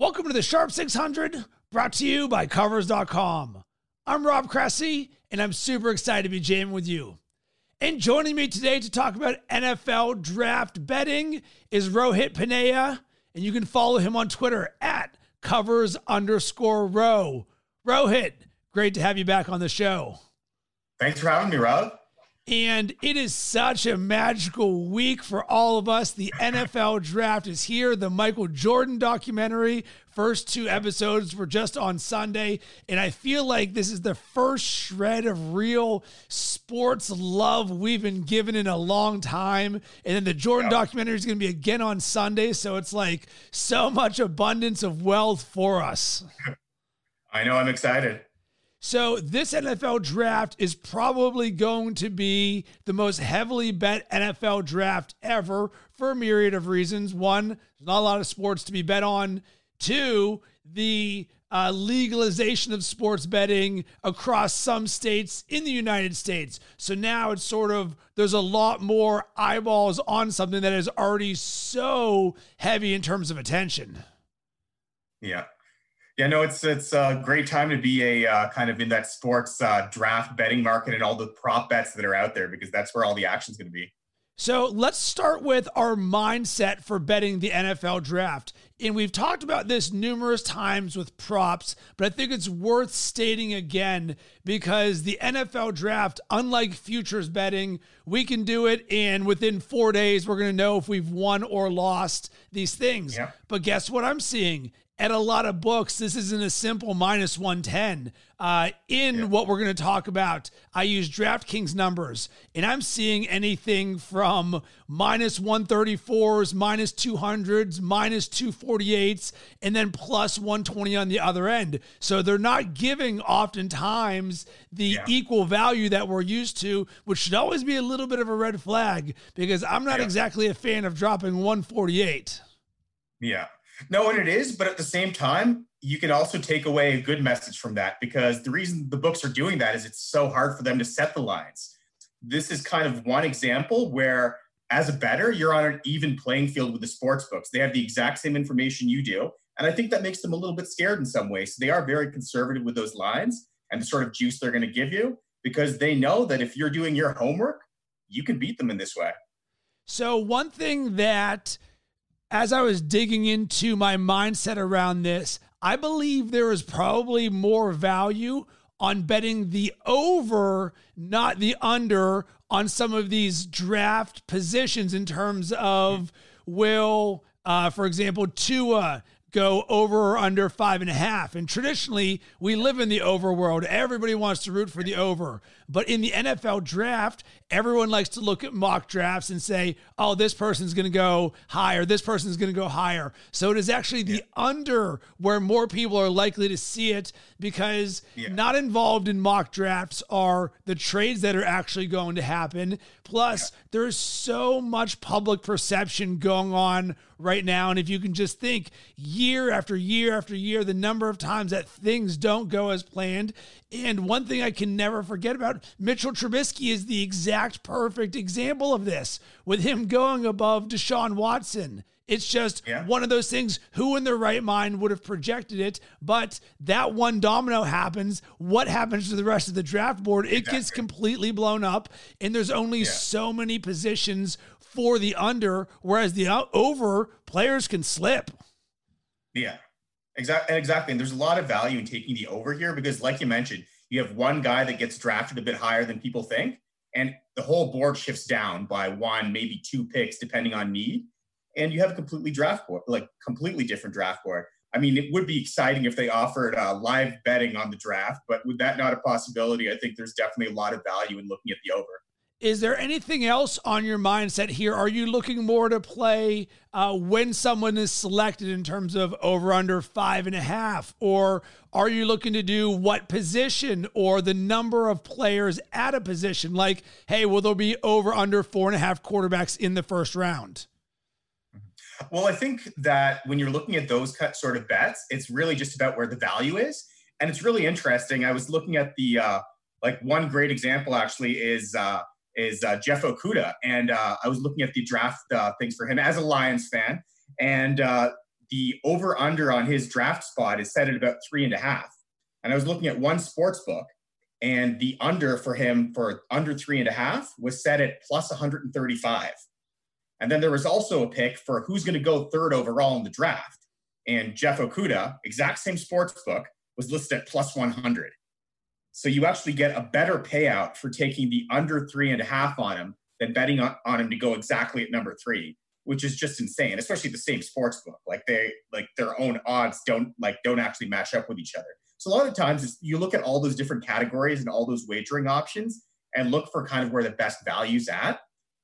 Welcome to the Sharp 600, brought to you by Covers.com. I'm Rob Cressy, and I'm super excited to be jamming with you. And joining me today to talk about NFL draft betting is Rohit Ponnaiya, and you can follow him on Twitter at covers underscore row. Rohit, great to have you back on the show. Thanks for having me, Rob. And it is such a magical week for all of us. The NFL draft is here. The Michael Jordan documentary, first two episodes were just on Sunday. And I feel like this is the first shred of real sports love we've been given in a long time. And then the Jordan yep. documentary is going to be again on Sunday. So it's like so much abundance of wealth for us. I know. I'm excited. So, this NFL draft is probably going to be the most heavily bet NFL draft ever for a myriad of reasons. One, there's not a lot of sports to be bet on. Two, the uh, legalization of sports betting across some states in the United States. So now it's sort of, there's a lot more eyeballs on something that is already so heavy in terms of attention. Yeah. Yeah, no, it's it's a great time to be a uh, kind of in that sports uh, draft betting market and all the prop bets that are out there because that's where all the action's going to be. So let's start with our mindset for betting the NFL draft. And we've talked about this numerous times with props, but I think it's worth stating again because the NFL draft, unlike futures betting, we can do it and within four days, we're going to know if we've won or lost these things. Yeah. But guess what I'm seeing? At a lot of books, this isn't a simple minus 110. Uh, in yeah. what we're going to talk about, I use DraftKings numbers, and I'm seeing anything from minus 134s, minus 200s, minus 248s, and then plus 120 on the other end. So they're not giving oftentimes the yeah. equal value that we're used to, which should always be a little bit of a red flag because I'm not yeah. exactly a fan of dropping 148. Yeah. No, and it is, but at the same time, you can also take away a good message from that because the reason the books are doing that is it's so hard for them to set the lines. This is kind of one example where, as a bettor, you're on an even playing field with the sports books. They have the exact same information you do. And I think that makes them a little bit scared in some ways. So they are very conservative with those lines and the sort of juice they're going to give you because they know that if you're doing your homework, you can beat them in this way. So, one thing that as I was digging into my mindset around this, I believe there is probably more value on betting the over, not the under, on some of these draft positions in terms of will, uh, for example, Tua go over or under five and a half. And traditionally, we live in the over world. Everybody wants to root for the over. But in the NFL draft, everyone likes to look at mock drafts and say, oh, this person's going to go higher, this person's going to go higher. So it is actually the yeah. under where more people are likely to see it because yeah. not involved in mock drafts are the trades that are actually going to happen. Plus, yeah. there's so much public perception going on right now. And if you can just think year after year after year, the number of times that things don't go as planned. And one thing I can never forget about Mitchell Trubisky is the exact perfect example of this, with him going above Deshaun Watson. It's just yeah. one of those things. Who in their right mind would have projected it? But that one domino happens. What happens to the rest of the draft board? It exactly. gets completely blown up. And there's only yeah. so many positions for the under, whereas the over players can slip. Yeah, exactly. Exactly. And there's a lot of value in taking the over here because, like you mentioned, you have one guy that gets drafted a bit higher than people think, and the whole board shifts down by one, maybe two picks, depending on need. And you have a completely draft board, like completely different draft board. I mean, it would be exciting if they offered uh, live betting on the draft, but with that not a possibility, I think there's definitely a lot of value in looking at the over. Is there anything else on your mindset here? Are you looking more to play uh, when someone is selected in terms of over under five and a half? Or are you looking to do what position or the number of players at a position? Like, hey, will there be over under four and a half quarterbacks in the first round? Well, I think that when you're looking at those cut sort of bets, it's really just about where the value is. And it's really interesting. I was looking at the, uh, like, one great example actually is, uh, is uh, Jeff Okudah, And uh, I was looking at the draft uh, things for him as a Lions fan. And uh, the over under on his draft spot is set at about three and a half. And I was looking at one sports book, and the under for him for under three and a half was set at plus 135. And then there was also a pick for who's going to go third overall in the draft. And Jeff Okudah, exact same sports book, was listed at plus 100. So you actually get a better payout for taking the under three and a half on him than betting on, on him to go exactly at number three, which is just insane, especially the same sports book. Like they like their own odds don't like don't actually match up with each other. So a lot of times you look at all those different categories and all those wagering options and look for kind of where the best value's at.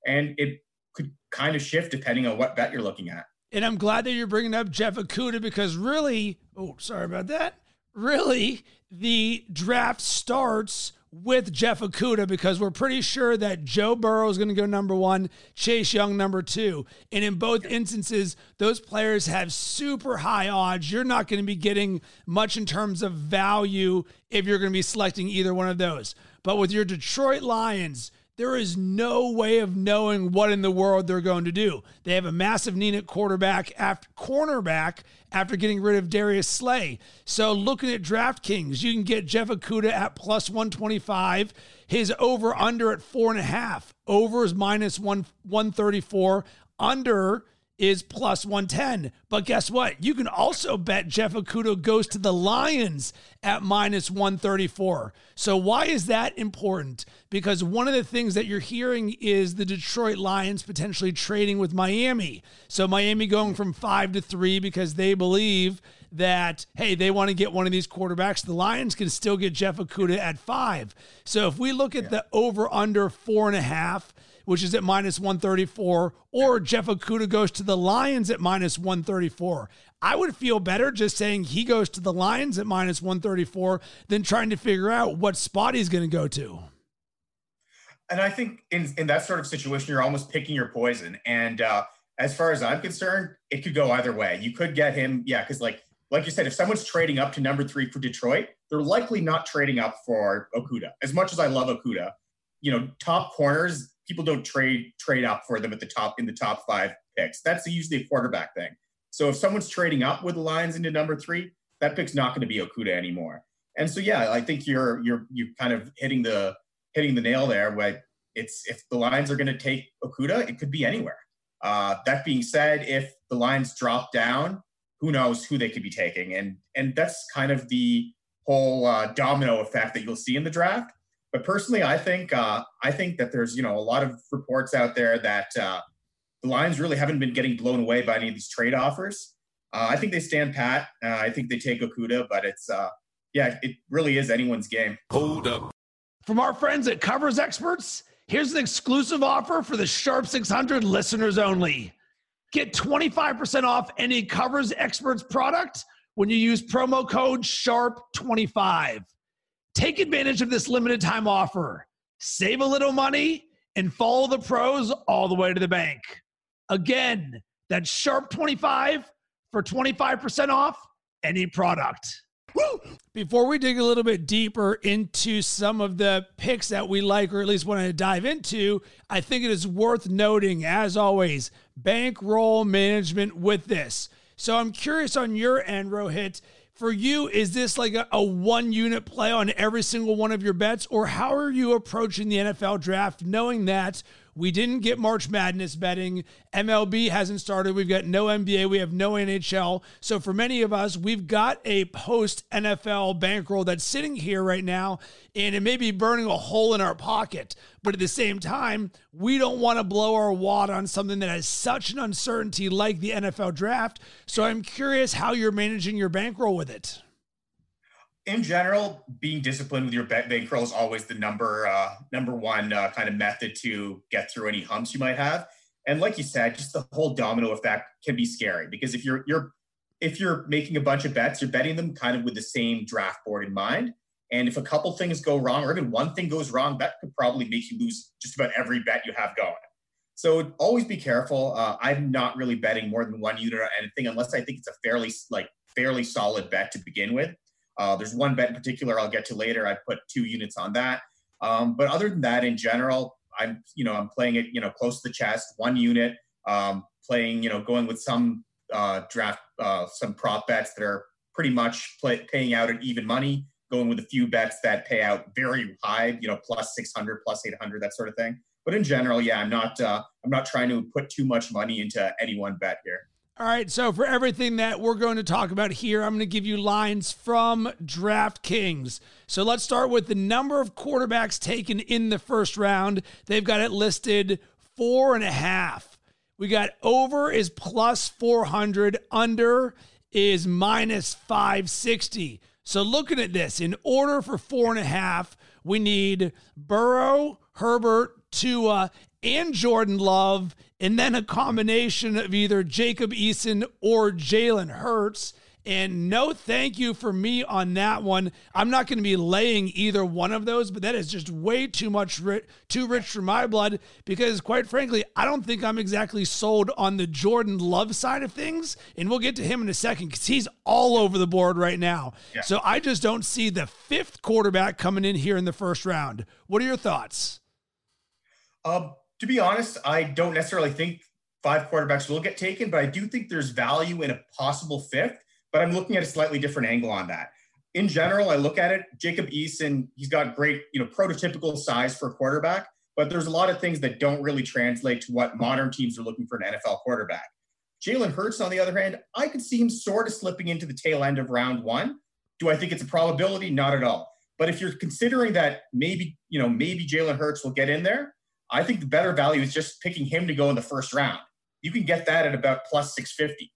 And it could kind of shift depending on what bet you're looking at. And I'm glad that you're bringing up Jeff Okudah because really, oh, sorry about that. Really, the draft starts with Jeff Okudah because we're pretty sure that Joe Burrow is going to go number one, Chase Young number two. And in both instances, those players have super high odds. You're not going to be getting much in terms of value if you're going to be selecting either one of those. But with your Detroit Lions, there is no way of knowing what in the world they're going to do. They have a massive need at quarterback after cornerback after getting rid of Darius Slay. So looking at DraftKings, you can get Jeff Okudah at plus 125. His over under at four and a half. Over is minus one 134. Under is plus 110. But guess what? You can also bet Jeff Okudah goes to the Lions at minus 134. So why is that important? Because one of the things that you're hearing is the Detroit Lions potentially trading with Miami. So Miami going from 5 to 3 because they believe that hey, they want to get one of these quarterbacks. The Lions can still get Jeff Okudah at 5. So if we look at yeah. the over under four and a half, which is at minus 134, or Jeff Okudah goes to the Lions at minus 134. I would feel better just saying he goes to the Lions at minus 134 than trying to figure out what spot he's going to go to. And I think in, in that sort of situation, you're almost picking your poison. And uh, as far as I'm concerned, it could go either way. You could get him, yeah, because like like you said, if someone's trading up to number three for Detroit, they're likely not trading up for Okudah. As much as I love Okudah, you know, top corners people don't trade trade up for them at the top in the top five picks. That's usually a quarterback thing. So if someone's trading up with the Lions into number three, that pick's not going to be Okudah anymore. And so yeah, I think you're you're you're kind of hitting the hitting the nail there. Where it's if the Lions are going to take Okudah, it could be anywhere. Uh, that being said, if the Lions drop down, who knows who they could be taking, and and that's kind of the whole uh, domino effect that you'll see in the draft. But personally, I think uh, I think that there's you know a lot of reports out there that uh, the Lions really haven't been getting blown away by any of these trade offers. Uh, I think they stand pat. Uh, I think they take Okudah, but it's uh, yeah, it really is anyone's game. Hold up. From our friends at Covers Experts, here's an exclusive offer for the Sharp 600 listeners only. Get 25% off any Covers Experts product when you use promo code SHARP25. Take advantage of this limited time offer. Save a little money and follow the pros all the way to the bank. Again, that's Sharp 25 for 25% off any product. Before we dig a little bit deeper into some of the picks that we like, or at least want to dive into, I think it is worth noting, as always, bankroll management with this. So I'm curious on your end, Rohit for you, is this like a, a, one unit play on every single one of your bets, or how are you approaching the NFL draft knowing that we didn't get March Madness betting. MLB hasn't started. We've got no NBA. We have no NHL. So for many of us, we've got a post NFL bankroll that's sitting here right now, and it may be burning a hole in our pocket. But at the same time, we don't want to blow our wad on something that has such an uncertainty like the NFL draft. So I'm curious how you're managing your bankroll with it in general, being disciplined with your bankroll is always the number uh, number one uh, kind of method to get through any humps you might have. And like you said, just the whole domino effect can be scary because if you're you're if you're making a bunch of bets, you're betting them kind of with the same draft board in mind. And if a couple things go wrong, or even one thing goes wrong, that could probably make you lose just about every bet you have going. So always be careful. Uh, I'm not really betting more than one unit or anything unless I think it's a fairly like fairly solid bet to begin with. Uh, there's one bet in particular I'll get to later. I put two units on that. Um, but other than that, in general, I'm you know I'm playing it you know close to the chest, one unit, um, playing you know going with some uh, draft uh, some prop bets that are pretty much play, paying out at even money, going with a few bets that pay out very high, you know, plus 600, plus 800, that sort of thing. But in general, yeah, I'm not uh, I'm not trying to put too much money into any one bet here. All right, so for everything that we're going to talk about here, I'm going to give you lines from DraftKings. So let's start with the number of quarterbacks taken in the first round. They've got it listed four and a half. We got over is plus 400, under is minus 560. So looking at this, in order for four and a half, we need Burrow, Herbert, Tua, and Jordan Love, and then a combination of either Jacob Eason or Jalen Hurts. And no thank you for me on that one. I'm not going to be laying either one of those, but that is just way too much, too rich for my blood because, quite frankly, I don't think I'm exactly sold on the Jordan Love side of things. And we'll get to him in a second because he's all over the board right now. Yeah. So I just don't see the fifth quarterback coming in here in the first round. What are your thoughts? Um, to be honest, I don't necessarily think five quarterbacks will get taken, but I do think there's value in a possible fifth. But I'm looking at a slightly different angle on that. In general, I look at it. Jacob Eason, he's got great, you know, prototypical size for a quarterback, but there's a lot of things that don't really translate to what modern teams are looking for an NFL quarterback. Jalen Hurts, on the other hand, I could see him sort of slipping into the tail end of round one. Do I think it's a probability? Not at all. But if you're considering that maybe, you know, maybe Jalen Hurts will get in there, I think the better value is just picking him to go in the first round. You can get that at about plus 650.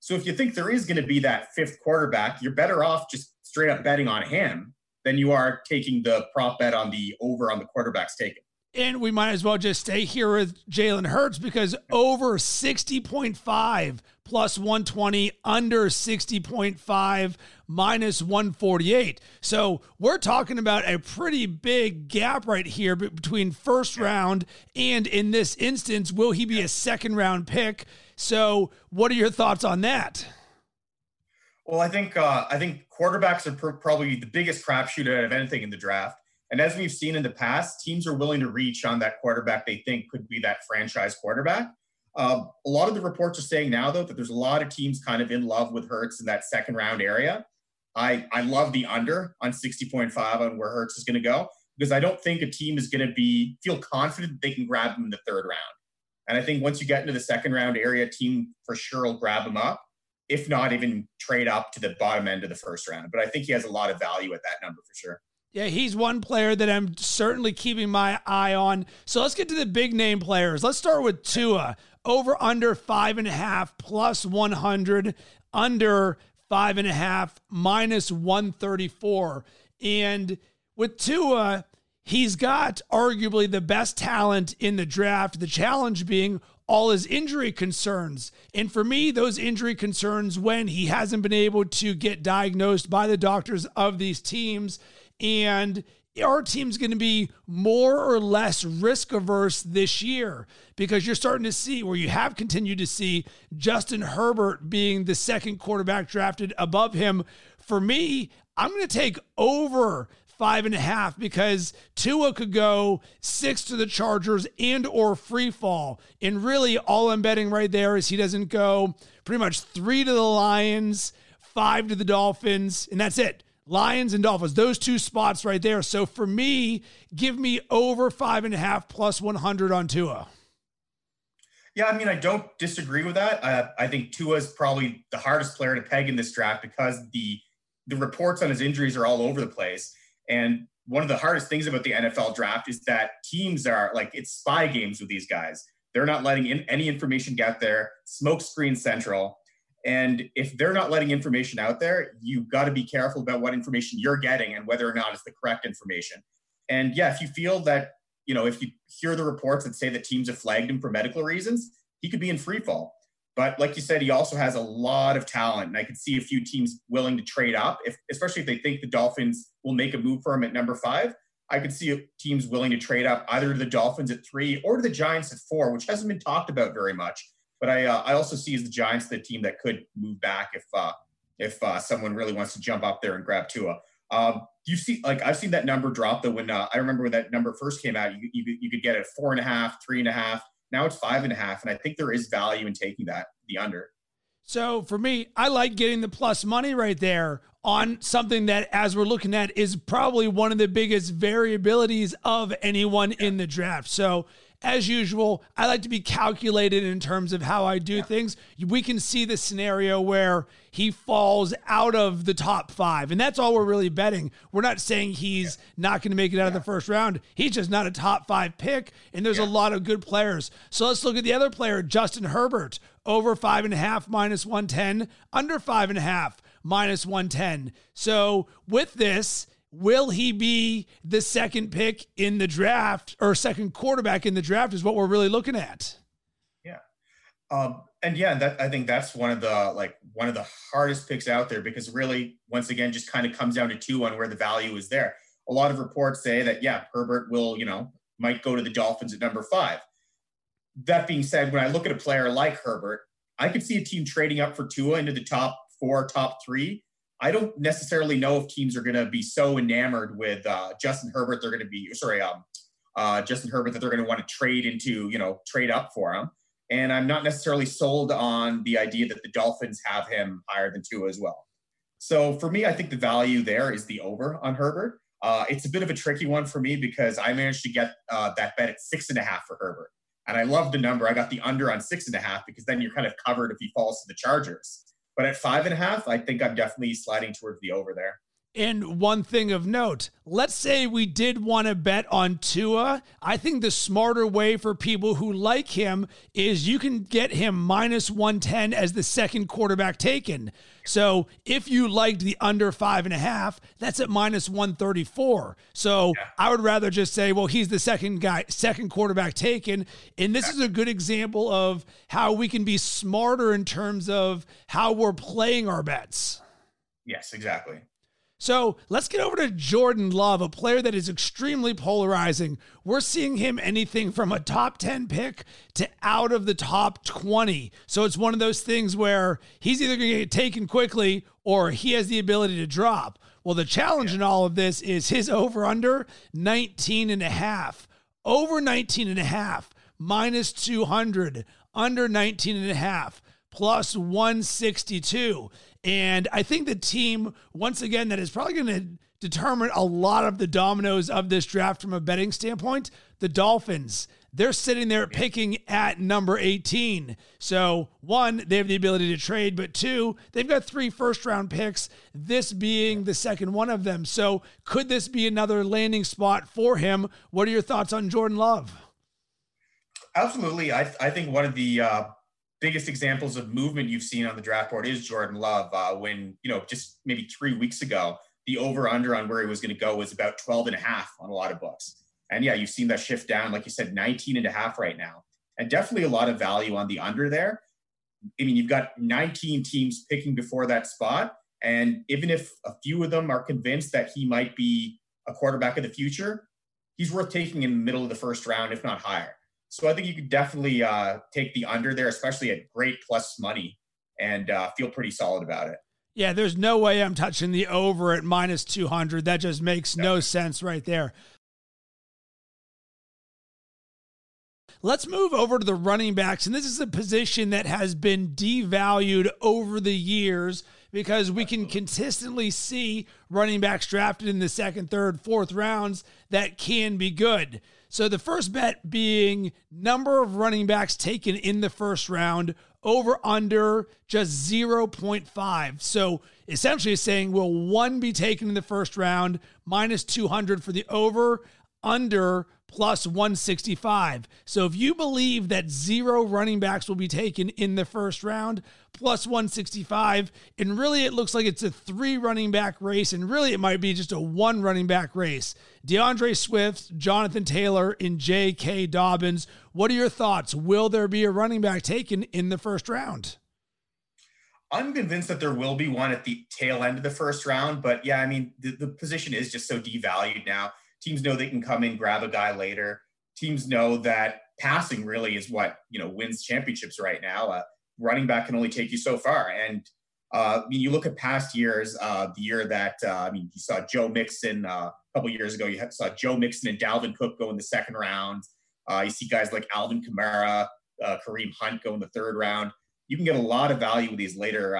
So if you think there is going to be that fifth quarterback, you're better off just straight up betting on him than you are taking the prop bet on the over on the quarterbacks taken. And we might as well just stay here with Jalen Hurts because over 60.5 plus 120, under 60.5 minus 148. So we're talking about a pretty big gap right here between first round and in this instance, will he be a second round pick? So what are your thoughts on that? Well, I think uh, I think quarterbacks are pr- probably the biggest crapshoot out of anything in the draft. And as we've seen in the past, teams are willing to reach on that quarterback they think could be that franchise quarterback. Uh, a lot of the reports are saying now, though, that there's a lot of teams kind of in love with Hurts in that second round area. I, I love the under on 60.5 on where Hurts is going to go because I don't think a team is going to be feel confident that they can grab him in the third round. And I think once you get into the second round area, a team for sure will grab him up, if not even trade up to the bottom end of the first round. But I think he has a lot of value at that number for sure. Yeah, he's one player that I'm certainly keeping my eye on. So let's get to the big name players. Let's start with Tua. Over under five and a half plus 100, under five and a half minus 134. And with Tua, he's got arguably the best talent in the draft. The challenge being all his injury concerns. And for me, those injury concerns when he hasn't been able to get diagnosed by the doctors of these teams and our team's going to be more or less risk averse this year because you're starting to see where you have continued to see Justin Herbert being the second quarterback drafted above him. For me, I'm going to take over five and a half because Tua could go six to the Chargers and or free fall. And really all I'm betting right there is he doesn't go pretty much three to the Lions, five to the Dolphins, and that's it. Lions and Dolphins, those two spots right there. So for me, give me over five and a half plus 100 on Tua. Yeah, I mean, I don't disagree with that. Uh, I think Tua is probably the hardest player to peg in this draft because the the reports on his injuries are all over the place. And one of the hardest things about the NFL draft is that teams are like it's spy games with these guys. They're not letting in any information get there. Smoke screen central. And if they're not letting information out there, you've got to be careful about what information you're getting and whether or not it's the correct information. And yeah, if you feel that, you know, if you hear the reports that say that teams have flagged him for medical reasons, he could be in free fall. But like you said, he also has a lot of talent. And I could see a few teams willing to trade up, if, especially if they think the Dolphins will make a move for him at number five. I could see teams willing to trade up either to the Dolphins at three or to the Giants at four, which hasn't been talked about very much. But I uh, I also see as the Giants the team that could move back if uh, if uh, someone really wants to jump up there and grab Tua. Um, you see, like I've seen that number drop though. When uh, I remember when that number first came out, you, you you could get it four and a half, three and a half. Now it's five and a half, and I think there is value in taking that the under. So for me, I like getting the plus money right there on something that, as we're looking at, is probably one of the biggest variabilities of anyone in the draft. So as usual, I like to be calculated in terms of how I do yeah. things. We can see the scenario where he falls out of the top five, and that's all we're really betting. We're not saying he's yeah. not going to make it out yeah. of the first round. He's just not a top five pick, and there's a lot of good players. So let's look at the other player, Justin Herbert, over five and a half, minus 110, under five and a half, minus 110. So with this, Will he be the second pick in the draft or second quarterback in the draft is what we're really looking at. Yeah. Um, and yeah, that I think that's one of the like one of the hardest picks out there because really, once again, just kind of comes down to two on where the value is there. A lot of reports say that yeah, Herbert will, you know, might go to the Dolphins at number five. That being said, when I look at a player like Herbert, I could see a team trading up for Tua into the top four, top three, I don't necessarily know if teams are going to be so enamored with uh, Justin Herbert, they're going to be sorry, um, uh, Justin Herbert that they're going to want to trade into, you know, trade up for him. And I'm not necessarily sold on the idea that the Dolphins have him higher than two as well. So for me, I think the value there is the over on Herbert. Uh, it's a bit of a tricky one for me because I managed to get uh, that bet at six and a half for Herbert. And I love the number. I got the under on six and a half because then you're kind of covered if he falls to the Chargers. But at five and a half, I think I'm definitely sliding towards the over there. And one thing of note, let's say we did want to bet on Tua. I think the smarter way for people who like him is you can get him minus 110 as the second quarterback taken. So if you liked the under five and a half, that's at minus 134. So yeah. I would rather just say, well, he's the second guy, second quarterback taken. And this is a good example of how we can be smarter in terms of how we're playing our bets. Yes, exactly. So let's get over to Jordan Love, a player that is extremely polarizing. We're seeing him anything from a top 10 pick to out of the top 20. So it's one of those things where he's either going to get taken quickly or he has the ability to drop. Well, the challenge in all of this is his over under 19 and a half. Over 19 and a half, minus 200, under 19 and a half, plus 162. And I think the team, once again, that is probably going to determine a lot of the dominoes of this draft from a betting standpoint, the Dolphins. They're sitting there picking at number 18. So, one, they have the ability to trade, but two, they've got three first round picks, this being the second one of them. So, could this be another landing spot for him? What are your thoughts on Jordan Love? Absolutely. I, I think one of the uh, biggest examples of movement you've seen on the draft board is Jordan Love. Uh, when, you know, just maybe three weeks ago, the over under on where he was going to go was about 12 and a half on a lot of books. And yeah, you've seen that shift down, like you said, 19 and a half right now. And definitely a lot of value on the under there. I mean, you've got 19 teams picking before that spot. And even if a few of them are convinced that he might be a quarterback of the future, he's worth taking in the middle of the first round, if not higher. So I think you could definitely uh, take the under there, especially at great plus money, and uh, feel pretty solid about it. Yeah, there's no way I'm touching the over at minus 200. That just makes no sense right there. Let's move over to the running backs. And this is a position that has been devalued over the years because we can consistently see running backs drafted in the second, third, fourth rounds that can be good. So the first bet being number of running backs taken in the first round over under just 0.5. So essentially saying will one be taken in the first round minus 200 for the over under plus 165. So if you believe that zero running backs will be taken in the first round, plus 165, and really it looks like it's a three running back race, and really it might be just a one running back race. D'Andre Swift, Jonathan Taylor, and J.K. Dobbins. What are your thoughts? Will there be a running back taken in the first round? I'm convinced that there will be one at the tail end of the first round, but yeah, I mean, the, the position is just so devalued now Teams know they can come in, grab a guy later. Teams know that passing really is what you know wins championships right now. Uh, running back can only take you so far, and uh, I mean, you look at past years. Uh, the year that uh, I mean, you saw Joe Mixon uh, a couple years ago. You saw Joe Mixon and Dalvin Cook go in the second round. Uh, you see guys like Alvin Kamara, Kareem Hunt go in the third round. you can get a lot of value with these later,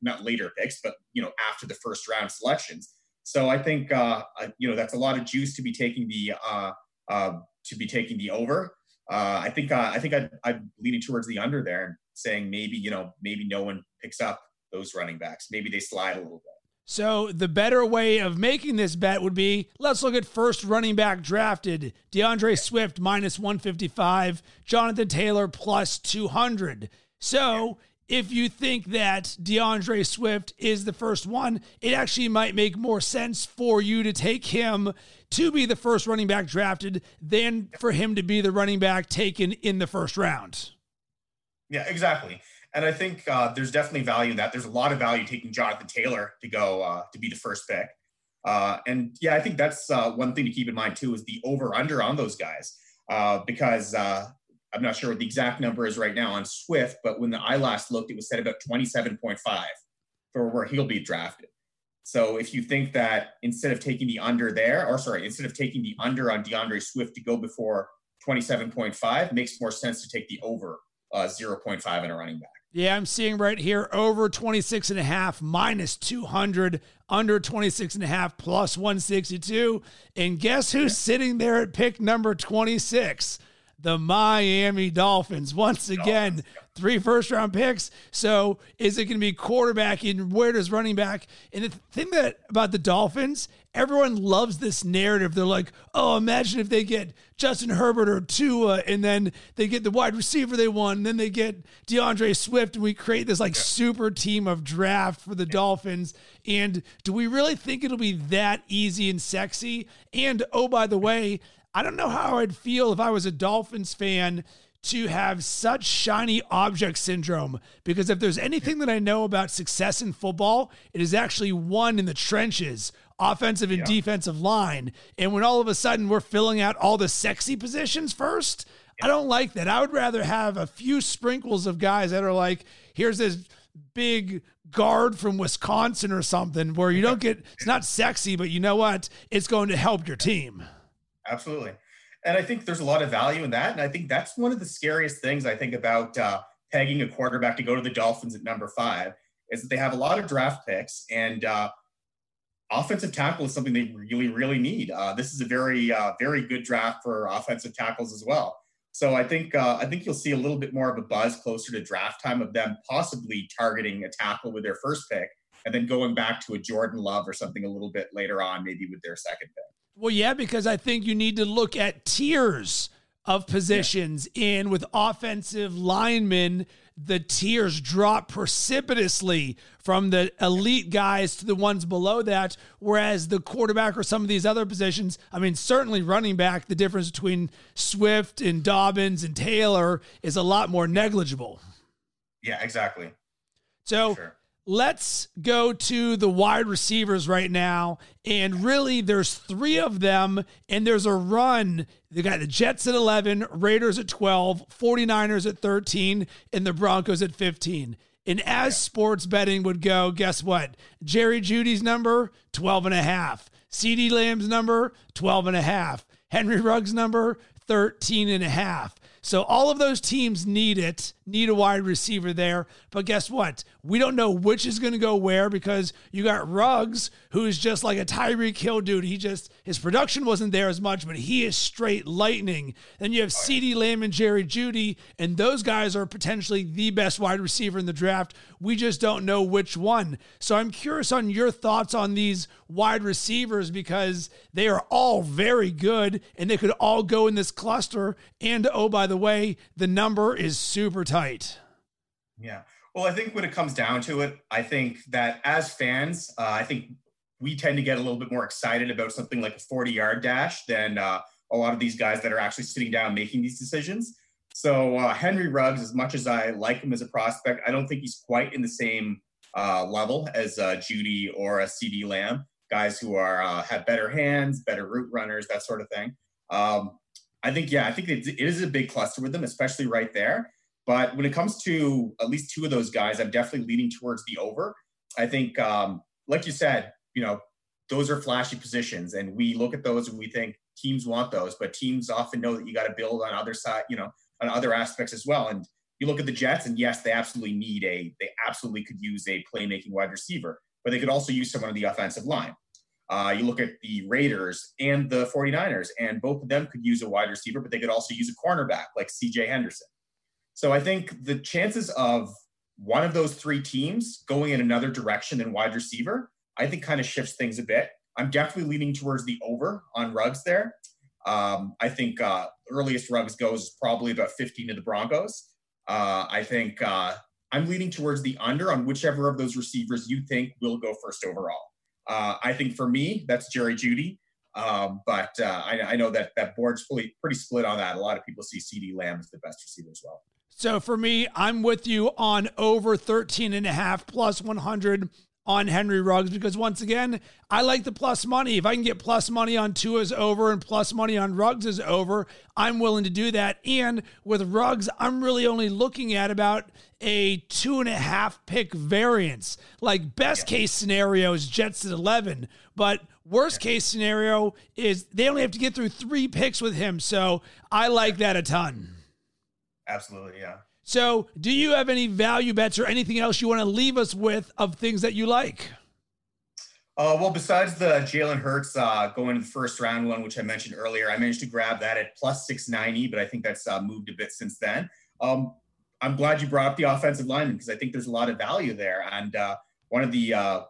not later picks, but you know after the first round selections. So I think uh, you know that's a lot of juice to be taking the uh, uh, to be taking the over. Uh, I think uh, I think i am leaning towards the under there and saying maybe you know maybe no one picks up those running backs. Maybe they slide a little bit. So the better way of making this bet would be let's look at first running back drafted D'Andre Swift minus 155, Jonathan Taylor plus 200. So if you think that D'Andre Swift is the first one, it actually might make more sense for you to take him to be the first running back drafted than for him to be the running back taken in the first round. Yeah, exactly. And I think uh, there's definitely value in that. There's a lot of value taking Jonathan Taylor to go uh, to be the first pick. Uh, and yeah, I think that's uh, one thing to keep in mind too is the over under on those guys uh, because uh, I'm not sure what the exact number is right now on Swift, but when the, I last looked, it was set about 27.5 for where he'll be drafted. So if you think that instead of taking the under there, or sorry, instead of taking the under on D'Andre Swift to go before 27.5, makes more sense to take the over uh, 0.5 in a running back. Yeah, I'm seeing right here over 26 and a half minus 200, under 26 and a half plus 162. And guess who's yeah. sitting there at pick number 26? The Miami Dolphins. Once again, three first round picks. So is it going to be quarterback and where does running back? And the thing that about the Dolphins everyone loves this narrative. They're like, oh, imagine if they get Justin Herbert or Tua, and then they get the wide receiver they want, and then they get D'Andre Swift, and we create this like yeah. super team of draft for the yeah. Dolphins. And do we really think it'll be that easy and sexy? And oh, by the way, I don't know how I'd feel if I was a Dolphins fan to have such shiny object syndrome because if there's anything that I know about success in football, it is actually won in the trenches offensive and yeah. defensive line. And when all of a sudden we're filling out all the sexy positions first, yeah. I don't like that. I would rather have a few sprinkles of guys that are like, here's this big guard from Wisconsin or something where you don't get it's not sexy, but you know what? It's going to help your team. Absolutely. And I think there's a lot of value in that. And I think that's one of the scariest things I think about uh, pegging a quarterback to go to the Dolphins at number five is that they have a lot of draft picks and uh, offensive tackle is something they really, really need. Uh, this is a very, uh, very good draft for offensive tackles as well. So I think uh, I think you'll see a little bit more of a buzz closer to draft time of them possibly targeting a tackle with their first pick, and then going back to a Jordan Love or something a little bit later on, maybe with their second pick. Well, yeah, because I think you need to look at tiers of positions yeah. in with offensive linemen the tiers drop precipitously from the elite guys to the ones below that. Whereas the quarterback or some of these other positions, I mean, certainly running back, the difference between Swift and Dobbins and Taylor is a lot more negligible. Yeah, exactly. So sure let's go to the wide receivers right now. And really, there's three of them, and there's a run. They got the Jets at 11, Raiders at 12, 49ers at 13, and the Broncos at 15. And as sports betting would go, guess what? Jerry Jeudy's number, 12 and a half. CeeDee Lamb's number, 12 and a half. Henry Ruggs' number, 13 and a half. So all of those teams need it, need a wide receiver there. But guess what? We don't know which is going to go where because you got Ruggs, who's just like a Tyreek Hill dude. He just his production wasn't there as much, but he is straight lightning. Then you have CeeDee Lamb and Jerry Jeudy, and those guys are potentially the best wide receiver in the draft. We just don't know which one. So I'm curious on your thoughts on these wide receivers because they are all very good and they could all go in this cluster. And oh, by the way, the number is super tight. Yeah. Well, I think when it comes down to it, I think that as fans, uh, I think we tend to get a little bit more excited about something like a 40 yard dash than uh, a lot of these guys that are actually sitting down making these decisions. So uh, Henry Ruggs, as much as I like him as a prospect, I don't think he's quite in the same uh, level as uh, Jeudy or a CeeDee Lamb guys who are uh, have better hands, better route runners, that sort of thing. Um, I think, yeah, I think it is a big cluster with them, especially right there. But when it comes to at least two of those guys, I'm definitely leaning towards the over. I think, um, like you said, you know, those are flashy positions, and we look at those and we think teams want those, but teams often know that you got to build on other side, you know, on other aspects as well. And You look at the Jets, and yes, they absolutely need a, they absolutely could use a playmaking wide receiver, but they could also use someone on the offensive line. Uh, you look at the Raiders and the 49ers, and both of them could use a wide receiver, but they could also use a cornerback like CJ Henderson. So I think the chances of one of those three teams going in another direction than wide receiver, I think kind of shifts things a bit. I'm definitely leaning towards the over on Ruggs there. Um, I think uh, earliest Ruggs goes probably about 15 to the Broncos. Uh, I think uh, I'm leaning towards the under on whichever of those receivers you think will go first overall. Uh, I think for me, that's Jerry Jeudy. Um, but uh, I, I, know that that board's fully, pretty split on that. A lot of people see CeeDee Lamb as the best receiver as well. So for me, I'm with you on over 13 and a half plus 100 on Henry Ruggs because once again, I like the plus money. If I can get plus money on Tua's over and plus money on Ruggs is over, I'm willing to do that. And with Ruggs, I'm really only looking at about a two and a half pick variance. Like best case scenario is Jets at 11, but worst case scenario is they only have to get through three picks with him. So I like that a ton. Absolutely, yeah. So, do you have any value bets or anything else you want to leave us with of things that you like? Uh, well, besides the Jalen Hurts uh, going to the first round one, which I mentioned earlier, I managed to grab that at plus 690, but I think that's uh, moved a bit since then. Um, I'm glad you brought up the offensive lineman because I think there's a lot of value there. And uh, one of the uh,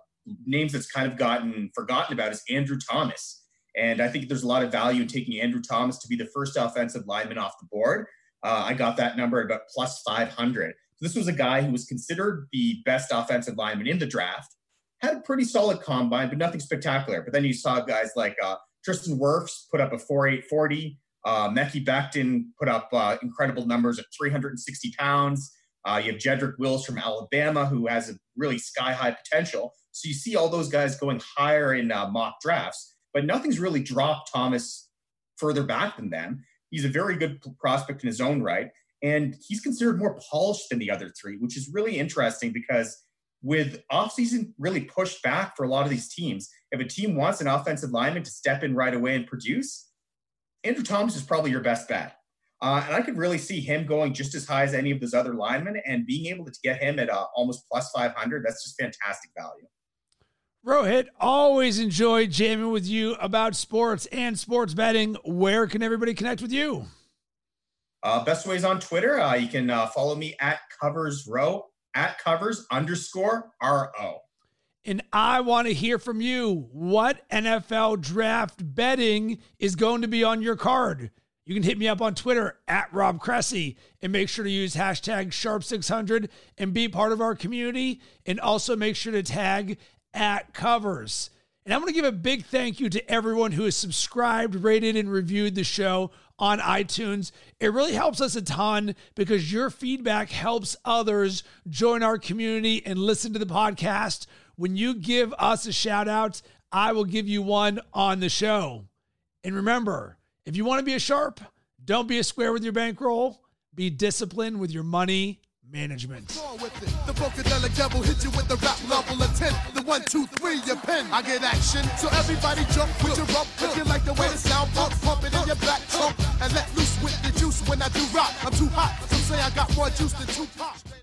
names that's kind of gotten forgotten about is Andrew Thomas. And I think there's a lot of value in taking Andrew Thomas to be the first offensive lineman off the board. Uh, I got that number at about plus 500. So this was a guy who was considered the best offensive lineman in the draft, had a pretty solid combine, but nothing spectacular. But then you saw guys like uh, Tristan Wirfs put up a 4.840. Uh, Mekhi Becton put up uh, incredible numbers at 360 pounds. Uh, you have Jedrick Wills from Alabama, who has a really sky high potential. So you see all those guys going higher in uh, mock drafts, but nothing's really dropped Thomas further back than them. He's a very good prospect in his own right. And he's considered more polished than the other three, which is really interesting because with offseason really pushed back for a lot of these teams, if a team wants an offensive lineman to step in right away and produce, Andrew Thomas is probably your best bet. Uh, and I could really see him going just as high as any of those other linemen and being able to get him at uh, almost plus 500. That's just fantastic value. Rohit, always enjoy jamming with you about sports and sports betting. Where can everybody connect with you? Uh, best ways on Twitter. Uh, you can uh, follow me at covers row at covers underscore ro. And I want to hear from you. What NFL draft betting is going to be on your card? You can hit me up on Twitter at Rob Cressy and make sure to use hashtag Sharp600 and be part of our community. And also make sure to tag at Covers. And I'm going to give a big thank you to everyone who has subscribed, rated, and reviewed the show on iTunes. It really helps us a ton because your feedback helps others join our community and listen to the podcast. When you give us a shout out, I will give you one on the show. And remember, if you want to be a sharp, don't be a square with your bankroll. Be disciplined with your money management. The funkadelic devil hit you with the rap level of 10. The one, two, three, your pen. I get action. So everybody jump with your rump. If you like the way the sound pump, pump it in your back trunk. And let loose with the juice when I do rock. I'm too hot. Some say I got more juice than Tupac.